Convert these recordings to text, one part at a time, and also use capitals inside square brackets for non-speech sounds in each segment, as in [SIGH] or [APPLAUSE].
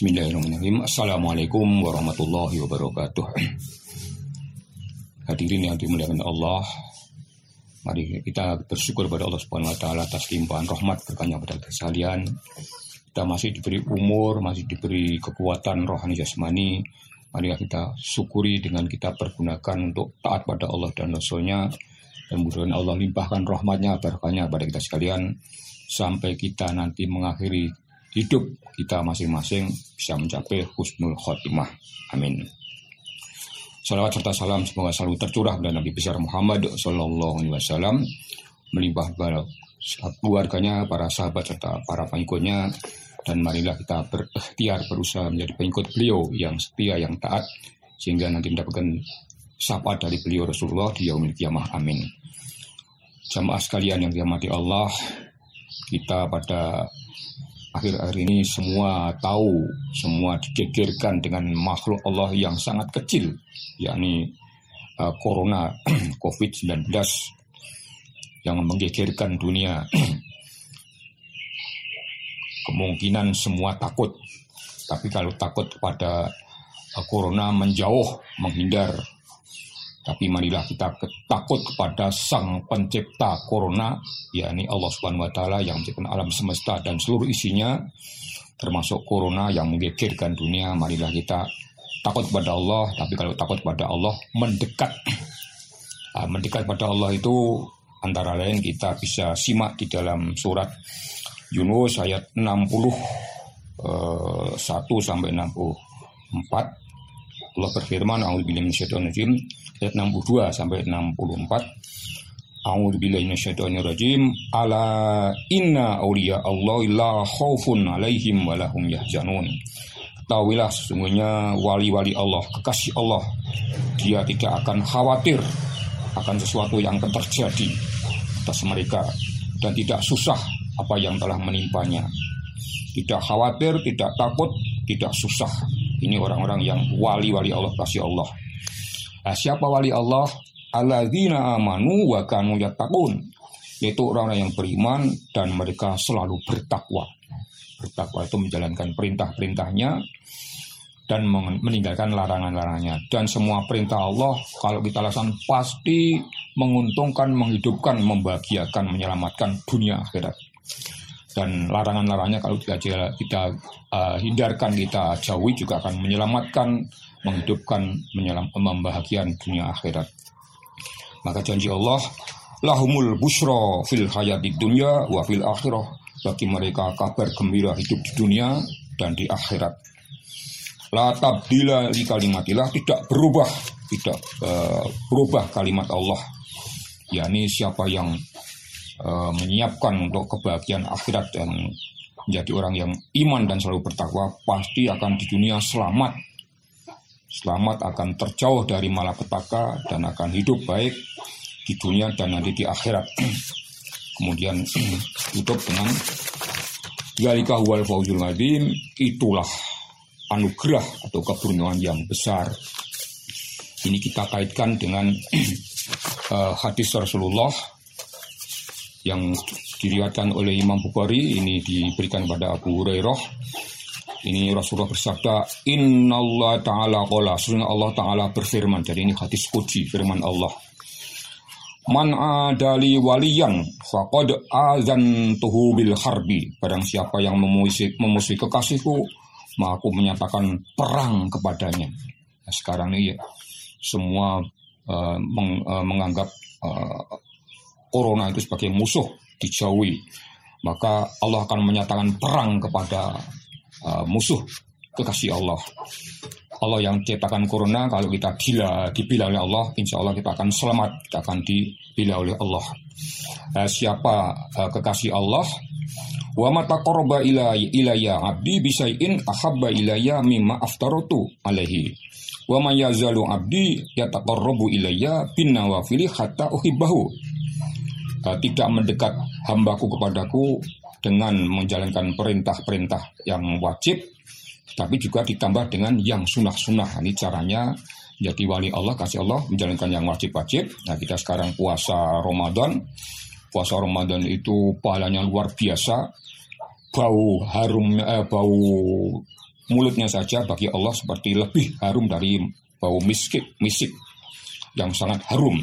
Bismillahirrahmanirrahim. Assalamualaikum warahmatullahi wabarakatuh. [CLEARS THROAT] Hadirin yang dimuliakan Allah, mari kita bersyukur pada Allah Subhanahu wa taala atas limpahan rahmat berkahnya pada kita sekalian. Kita masih diberi umur, masih diberi kekuatan rohani jasmani. Mari kita syukuri dengan kita pergunakan untuk taat pada Allah dan Rasulnya. Dan mudah Allah limpahkan rahmatnya, berkahnya pada kita sekalian. Sampai kita nanti mengakhiri hidup kita masing-masing bisa mencapai husnul khotimah. Amin. Salawat serta salam semoga selalu tercurah pada Nabi besar Muhammad Sallallahu Alaihi Wasallam melimpah keluarganya, para sahabat serta para pengikutnya dan marilah kita berikhtiar berusaha menjadi pengikut beliau yang setia yang taat sehingga nanti mendapatkan sapa dari beliau Rasulullah di yaumil kiamah amin jamaah sekalian yang dirahmati Allah kita pada akhir-akhir ini semua tahu, semua digegerkan dengan makhluk Allah yang sangat kecil, yakni uh, Corona [CLEARS THROAT] COVID-19 yang menggegerkan dunia. [CLEARS THROAT] Kemungkinan semua takut, tapi kalau takut pada uh, Corona menjauh, menghindar, tapi marilah kita takut kepada sang pencipta corona, yakni Allah Subhanahu wa taala yang menciptakan alam semesta dan seluruh isinya termasuk corona yang menggegerkan dunia. Marilah kita takut kepada Allah, tapi kalau takut kepada Allah mendekat. Nah, mendekat kepada Allah itu antara lain kita bisa simak di dalam surat Yunus ayat 60 eh, 1 sampai 64 Allah berfirman, A'udzubillahi minasyaitonirrajim ayat 62 sampai 64. A'udzubillahi minasyaitonirrajim. Ala inna auliya Allah la khaufun alaihim wa lahum yahzanun. Ketahuilah sesungguhnya wali-wali Allah, kekasih Allah, dia tidak akan khawatir akan sesuatu yang akan terjadi atas mereka dan tidak susah apa yang telah menimpanya. Tidak khawatir, tidak takut, tidak susah ini orang-orang yang wali-wali Allah kasih Allah. Nah, siapa wali Allah? Alladzina amanu wa kanu yattaqun. Yaitu orang-orang yang beriman dan mereka selalu bertakwa. Bertakwa itu menjalankan perintah-perintahnya dan meninggalkan larangan-larangannya. Dan semua perintah Allah kalau kita lakukan pasti menguntungkan, menghidupkan, membahagiakan, menyelamatkan dunia akhirat dan larangan-larangannya kalau kita kita uh, hindarkan kita jauhi juga akan menyelamatkan menghidupkan menyelam, membahagiakan dunia akhirat. Maka janji Allah lahumul busro fil hayati dunya wa fil akhirah. Bagi mereka kabar gembira hidup di dunia dan di akhirat. La tabdila li kalimatillah tidak berubah tidak uh, berubah kalimat Allah. Yakni siapa yang uh, menyiapkan untuk kebahagiaan akhirat dan menjadi orang yang iman dan selalu bertakwa pasti akan di dunia selamat. Selamat akan terjauh dari malapetaka dan akan hidup baik di dunia dan nanti di akhirat. [CLEARS THROAT] Kemudian [CLEARS THROAT] tutup dengan Zalika huwal fauzul madim itulah anugerah atau keberuntungan yang besar. Ini kita kaitkan dengan uh, [CLEARS THROAT] hadis Rasulullah yang diriwayatkan oleh Imam Bukhari ini diberikan pada Abu Hurairah. Ini Rasulullah bersabda Inna Allah Ta'ala qala Sesungguhnya Allah Ta'ala berfirman. Jadi ini hadis puji firman Allah. Man adali waliyan Faqad tuhu bil harbi. Barang siapa yang memusuhi, memusuhi kekasihku Maka aku menyatakan perang kepadanya. Nah, Sekarang ini semua uh, meng, uh, menganggap uh, corona itu sebagai musuh dijauhi, maka Allah akan menyatakan perang kepada uh, musuh kekasih Allah. Allah yang ciptakan corona kalau kita gila dibila oleh Allah, insya Allah kita akan selamat, kita akan dibila oleh Allah. Uh, siapa uh, kekasih Allah? Wa mata korba ilayya abdi bisai'in ahabba ilayya mimma aftarotu alaihi. Wa ma yazalu abdi yataqarrabu ilayya bin nawafili hatta uhibbahu uh, tidak mendekat hambaku kepadaku dengan menjalankan perintah-perintah yang wajib, tapi juga ditambah dengan yang sunnah-sunnah. Ini caranya jadi wali Allah, kasih Allah, menjalankan yang wajib-wajib. Nah kita sekarang puasa Ramadan, puasa Ramadan itu pahalanya luar biasa, bau harum, eh, bau mulutnya saja bagi Allah seperti lebih harum dari bau misik, misik yang sangat harum.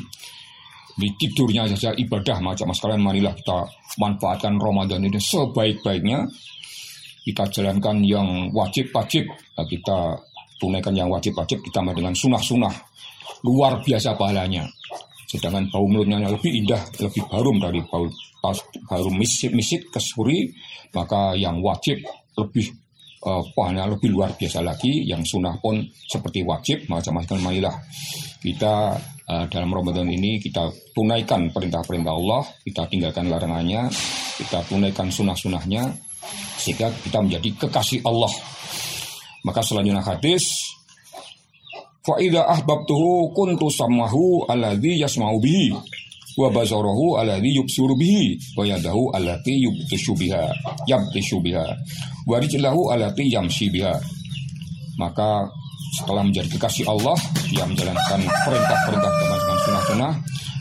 Di tidurnya saja ibadah macam sekalian marilah kita manfaatkan Ramadan ini sebaik-baiknya. Kita jalankan yang wajib-wajib, kita tunaikan yang wajib-wajib ditambah dengan sunah-sunah. Luar biasa pahalanya. Sedangkan bau mulutnya lebih indah, lebih harum dari bau harum misik-misik kesuri, maka yang wajib lebih uh, pahalanya lebih luar biasa lagi. Yang sunnah pun seperti wajib, macam-macam marilah kita uh, dalam Ramadan ini kita tunaikan perintah-perintah Allah, kita tinggalkan larangannya, kita tunaikan sunnah-sunnahnya, sehingga kita menjadi kekasih Allah. Maka selanjutnya hadis Fa idza ahbabtuhu kuntu samahu alladhi yasma'u bihi wa basarahu alladhi yubsiru bihi wa yadahu allati yubtishu biha yabtishu biha wa rijlahu allati yamshi biha maka setelah menjadi kekasih Allah yang menjalankan perintah-perintah dengan sunnah-sunnah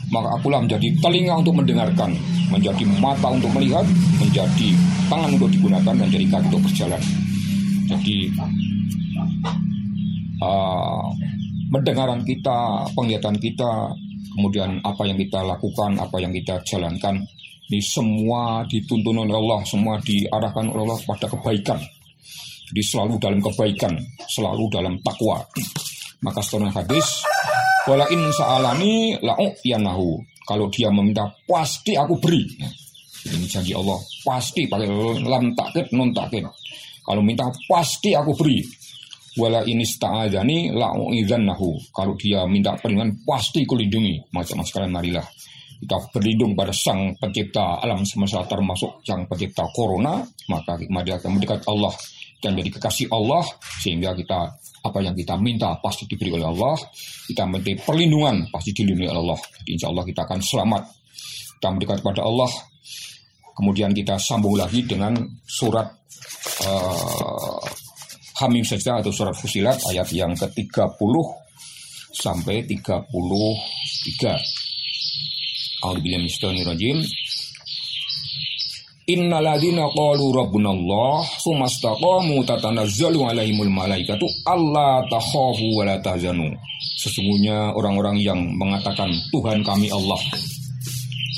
maka akulah menjadi telinga untuk mendengarkan menjadi mata untuk melihat menjadi tangan untuk digunakan dan jadi kaki untuk berjalan jadi uh, mendengaran kita, penglihatan kita, kemudian apa yang kita lakukan, apa yang kita jalankan, ini semua dituntun oleh Allah, semua diarahkan oleh Allah pada kebaikan. Jadi selalu dalam kebaikan, selalu dalam takwa. Maka setelah hadis, wala in sa'alani la'u'yanahu. Kalau dia meminta, pasti aku beri. Ini janji Allah, pasti pakai lam takit, non takit. Kalau minta, pasti aku beri wala ini sta'adani la'u'idzannahu. Kalau dia minta perlindungan pasti kulindungi. Macam sekalian marilah kita berlindung pada sang pencipta alam semesta termasuk sang pencipta corona maka kita mendekat Allah dan jadi kekasih Allah sehingga kita apa yang kita minta pasti diberi oleh Allah kita minta perlindungan pasti dilindungi oleh Allah jadi insya Allah kita akan selamat kita mendekat pada Allah kemudian kita sambung lagi dengan surat uh, Hamim saja atau surat Fusilat ayat yang ke-30 sampai 33. A'udzubillahi minasyaitonir rajim. Innaladina qalu rabbuna Allah sumastaqamu tatanazzalu alaihimul malaikatu alla takhafu wa la tahzanu. Sesungguhnya orang-orang yang mengatakan Tuhan kami Allah.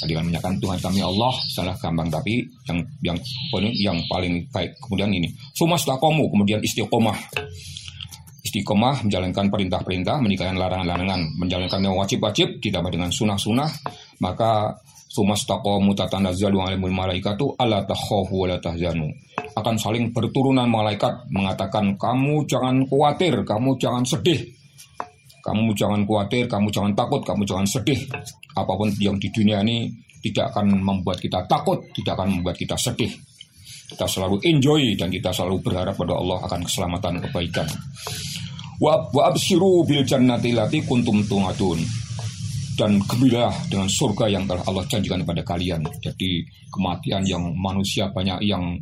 Tadi kan menyatakan Tuhan kami Allah salah gampang tapi yang yang yang paling baik. Kemudian ini sumastakomu kemudian istiqomah. Istiqomah menjalankan perintah-perintah meninggalkan larangan-larangan. Menjalankan yang wajib-wajib ditambah dengan sunnah-sunnah maka sumastakomu tatanazzalu alimul malaikatu ala takhafu wa tahzanu akan saling berturunan malaikat mengatakan kamu jangan khawatir kamu jangan sedih kamu jangan khawatir, kamu jangan takut, kamu jangan sedih. Apa pun yang di dunia ini tidak akan membuat kita takut, tidak akan membuat kita sedih. Kita selalu enjoy dan kita selalu berharap pada Allah akan keselamatan kebaikan. Wa abshiru bil jannati lati kuntum tungatun. Dan gembira dengan surga yang telah Allah janjikan kepada kalian. Jadi kematian yang manusia banyak yang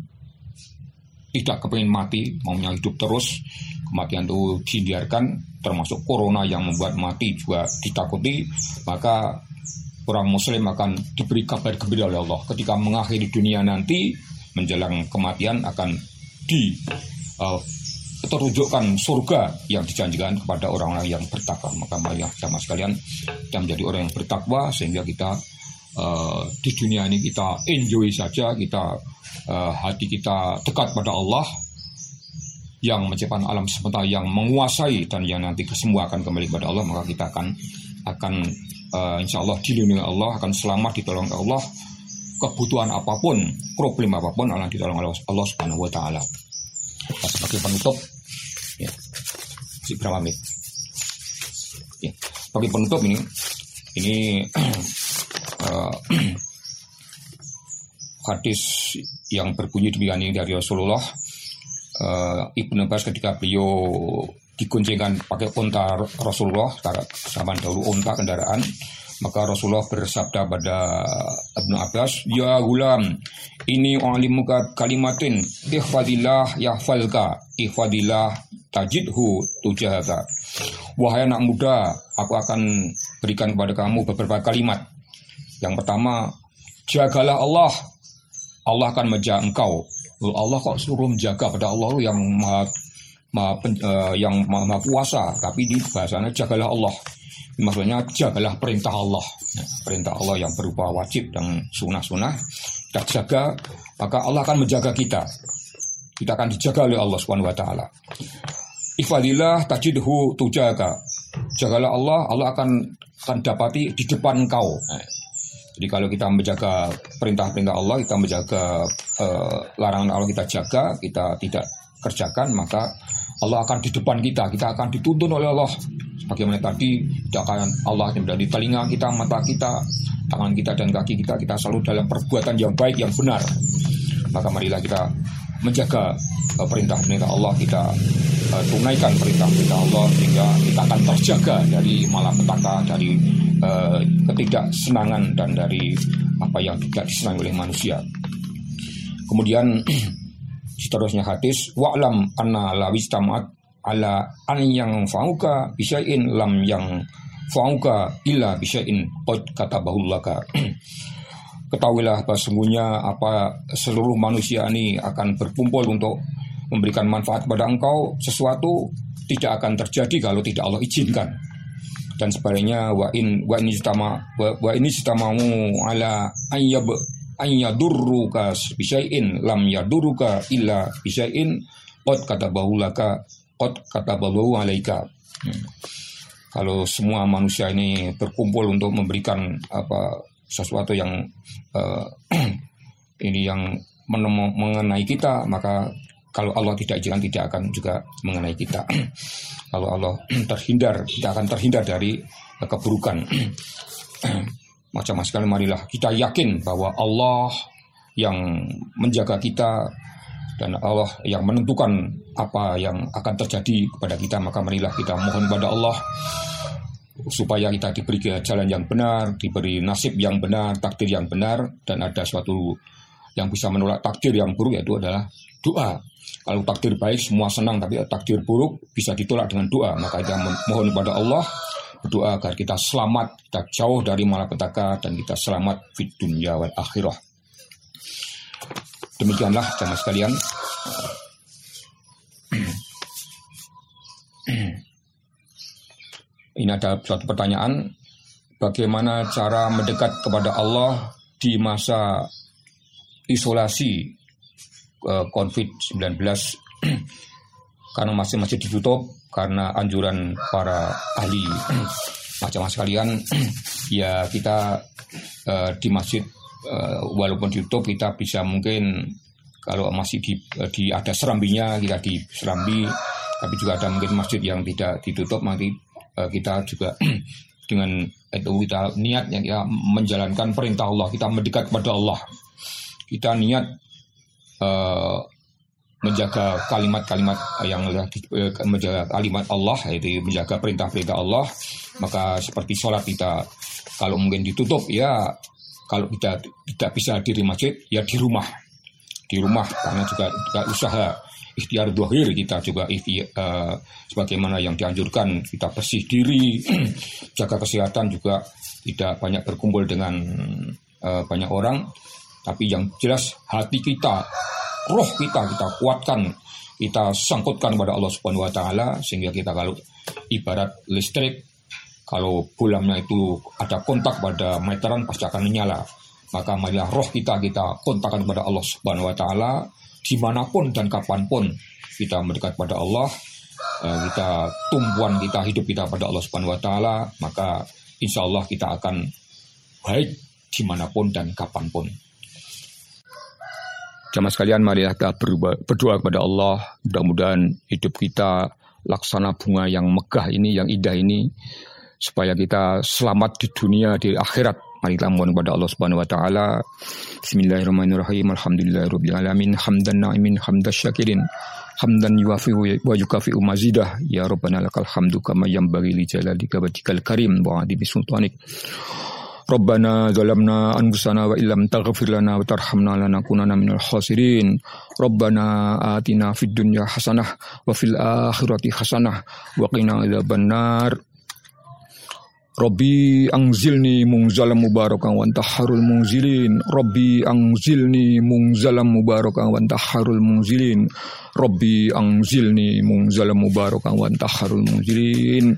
tidak kepingin mati, maunya hidup terus, kematian itu dibiarkan, termasuk corona yang membuat mati juga ditakuti, maka orang muslim akan diberi kabar gembira oleh Allah ketika mengakhiri dunia nanti menjelang kematian akan di uh, terunjukkan surga yang dijanjikan kepada orang-orang yang bertakwa. Maka marilah sama sekalian kita menjadi orang yang bertakwa sehingga kita uh, di dunia ini kita enjoy saja kita uh, hati kita dekat pada Allah yang menciptakan alam semesta yang menguasai dan yang nanti semua akan kembali kepada Allah maka kita akan akan uh, insya Allah dilindungi Allah akan selamat ditolong Allah. Kebutuhan apa pun problem apa pun akan ditolong oleh Allah Subhanahu Wa Taala. Sebagai penutup ya si menit ya sebagai penutup ini. Ini uh, [CLEARS THROAT] [CLEARS THROAT] hadis yang berbunyi demikian ini dari Rasulullah. Uh, Ibnu Abbas ketika beliau dikuncingkan pakai unta Rasulullah zaman dahulu unta kendaraan maka Rasulullah bersabda pada Ibnu Abbas ya gulam ini alimuka kalimatin ihfadillah yahfalka ihfadillah tajidhu tujahaka. Wahai anak muda aku akan berikan kepada kamu beberapa kalimat. Yang pertama jagalah Allah Allah akan menjaga engkau. Allah kok suruh menjaga pada Allah yang maha maha, uh, yang maha, maha kuasa, tapi di bahasanya jagalah Allah. Maksudnya jagalah perintah Allah. Ya, perintah Allah yang berupa wajib dan sunnah-sunnah. Kita jaga, maka Allah akan menjaga kita. Kita akan dijaga oleh Allah Subhanahu wa taala. Ifadillah tajidhu tujaga. Jagalah Allah, Allah akan akan dapati di depan engkau. Nah, jadi kalau kita menjaga perintah-perintah Allah, kita menjaga uh, larangan Allah kita jaga, kita tidak kerjakan, maka Allah akan di depan kita, kita akan dituntun oleh Allah. Bagaimana tadi, tidak akan Allah yang di telinga kita, mata kita, tangan kita dan kaki kita, kita selalu dalam perbuatan yang baik, yang benar. Maka marilah kita menjaga perintah-perintah Allah kita uh, tunaikan perintah-perintah Allah sehingga kita akan terjaga dari malapetaka dari uh, ketidaksenangan dan dari apa yang tidak disenangi oleh manusia. Kemudian [CLEARS THROAT] seterusnya hadis wa'lam anna lawis tamat ala an yang fauka bisain lam yang fauka illa bisain qad katabahullaka [CLEARS THROAT] Ketahuilah bahwa apa seluruh manusia ini akan berkumpul untuk memberikan manfaat kepada engkau. Sesuatu tidak akan terjadi kalau tidak Allah izinkan. Dan sebaliknya wa in wa ini istama wa, wa ini istamamu ala ayyab ayyadurruka bisyai'in lam yaduruka illa bisyai'in. Qad katabahu laka qad katabahu alaika. Hmm. kalau semua manusia ini berkumpul untuk memberikan apa sesuatu yang uh, [CLEARS THROAT] ini yang mengenai kita maka kalau Allah tidak izinkan tidak akan juga mengenai kita. [CLEARS THROAT] Kalau Allah [CLEARS THROAT] terhindar kita akan terhindar dari keburukan. Macam sekali marilah kita yakin bahwa Allah yang menjaga kita dan Allah yang menentukan apa yang akan terjadi kepada kita maka marilah kita mohon kepada Allah supaya kita diberi jalan yang benar, diberi nasib yang benar, takdir yang benar, dan ada suatu yang bisa menolak takdir yang buruk yaitu adalah doa. Kalau takdir baik semua senang, tapi takdir buruk bisa ditolak dengan doa. Maka kita mohon kepada Allah berdoa agar kita selamat, kita jauh dari malapetaka dan kita selamat di dunia wal akhirah. Demikianlah jamaah sekalian. Ini ada suatu pertanyaan, bagaimana cara mendekat kepada Allah di masa isolasi eh, COVID-19 [CLEARS THROAT] karena masih-masih ditutup karena anjuran para ahli. [CLEARS THROAT] Macam-macam sekalian [CLEARS THROAT] ya kita uh, di masjid uh, walaupun ditutup kita bisa mungkin kalau masih di, di ada serambinya kita di serambi tapi juga ada mungkin masjid yang tidak ditutup nanti Eh, kita juga [CLEARS THROAT] dengan itu kita niat yang kita menjalankan perintah Allah, kita mendekat kepada Allah. Kita niat uh, menjaga kalimat-kalimat yang uh, menjaga kalimat Allah yaitu menjaga perintah-perintah Allah maka seperti sholat kita kalau mungkin ditutup ya kalau kita tidak bisa di masjid ya di rumah. Di rumah karena juga, juga usaha ikhtiar dohir kita juga uh, sebagaimana yang dianjurkan kita bersih diri [CLEARS THROAT] jaga kesehatan juga tidak banyak berkumpul dengan uh, banyak orang. Tapi yang jelas hati kita roh kita kita kuatkan kita sangkutkan kepada Allah Subhanahu wa taala sehingga kita kalau ibarat listrik kalau bulannya itu ada kontak pada meteran pasti akan menyala maka marilah roh kita kita kontakkan kepada Allah Subhanahu wa taala di mana pun dan kapan pun kita mendekat pada Allah, eh, kita tumpuan kita hidup kita pada Allah Subhanahu Wa Taala, maka insya Allah kita akan baik di mana pun dan kapan pun. Jamaah sekalian, mari kita berdoa kepada Allah. Mudah-mudahan hidup kita laksana bunga yang megah ini, yang indah ini, supaya kita selamat di dunia, di akhirat, Mari kita mohon kepada Allah Subhanahu wa taala. Bismillahirrahmanirrahim. Alhamdulillahirabbil alamin. Hamdan na'imin hamdan syakirin. Hamdan yuafi wa yukafi mazidah. Ya Rabbana lakal hamdu kama yanbaghi li jalalika wajhikal karim wa adimi sultanik. Anfusana wa illam taghfir lana wa tarhamna lanakunanna minal khasirin. Rabbana atina fid dunya hasanah wa fil akhirati hasanah wa qina adzabannar. Rabbi angzilni mungzalam mubarakan wa harul mungzilin Rabbi angzilni mungzalam mubarakan wa harul mungzilin Rabbi angzilni munzal mubarakan wa antaharul munzilin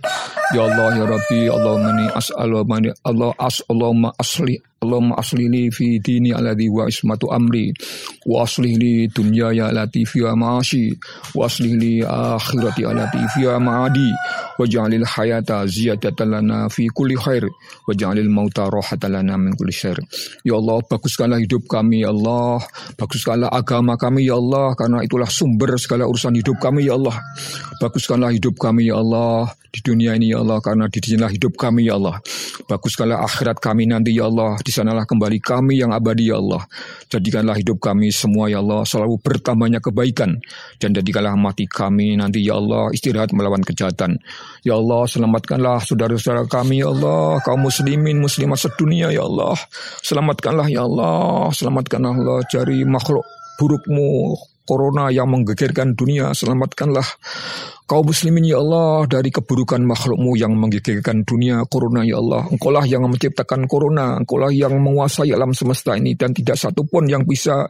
Ya Allah ya Rabbi Allahumma ni as'alu Allah as'alumma asli Allahumma aslini fi dini alladhi wa ismatu amri. Wa aslih li dunyaya allati fiha ma'ashi. Wa aslih li akhirati allati fiha ma'adi. Wa ja'alil hayata ziyadatan lana fi kulli khair. Wa ja'alil mauta rohatan lana min kulli syair ya Allah baguskanlah hidup kami ya Allah. Baguskanlah agama kami ya Allah. Karena itulah sumber segala urusan hidup kami ya Allah. Baguskanlah hidup kami ya Allah di dunia ini ya Allah karena di sinilah hidup kami ya Allah. Baguskanlah akhirat kami nanti ya Allah. Di sanalah kembali kami yang abadi ya Allah. Jadikanlah hidup kami semua ya Allah selalu bertambahnya kebaikan. Dan jadikanlah mati kami nanti ya Allah istirahat melawan kejahatan. Ya Allah selamatkanlah saudara-saudara kami ya Allah. Kaum muslimin muslimat sedunia ya Allah. Selamatkanlah ya Allah, selamatkanlah Allah dari makhluk burukmu corona yang menggegerkan dunia, selamatkanlah kaum muslimin ya Allah dari keburukan makhlukmu yang menggegerkan dunia corona ya Allah. Engkaulah yang menciptakan corona, engkaulah yang menguasai alam semesta ini dan tidak satu pun yang bisa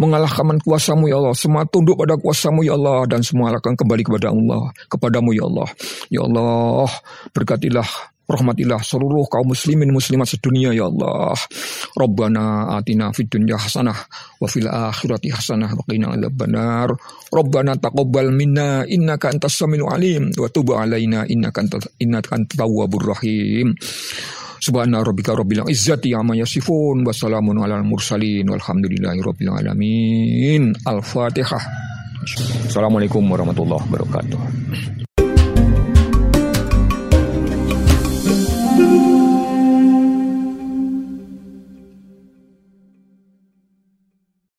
mengalahkan kuasamu ya Allah. Semua tunduk pada kuasamu ya Allah dan semua akan kembali kepada Allah, kepadamu ya Allah. Ya Allah, berkatilah Rahmatilah seluruh kaum muslimin muslimat sedunia ya Allah. Rabbana atina fid dunya hasanah wa fil akhirati hasanah wa qina adzabannar. Rabbana taqabbal minna innaka antas samiul alim wa tub alaina innaka antas innaka antat tawwabur rahim. Subhana rabbika rabbil izzati amma yasifun wa salamun alal mursalin walhamdulillahi rabbil alamin. Al-Fatihah. Assalamualaikum warahmatullahi wabarakatuh.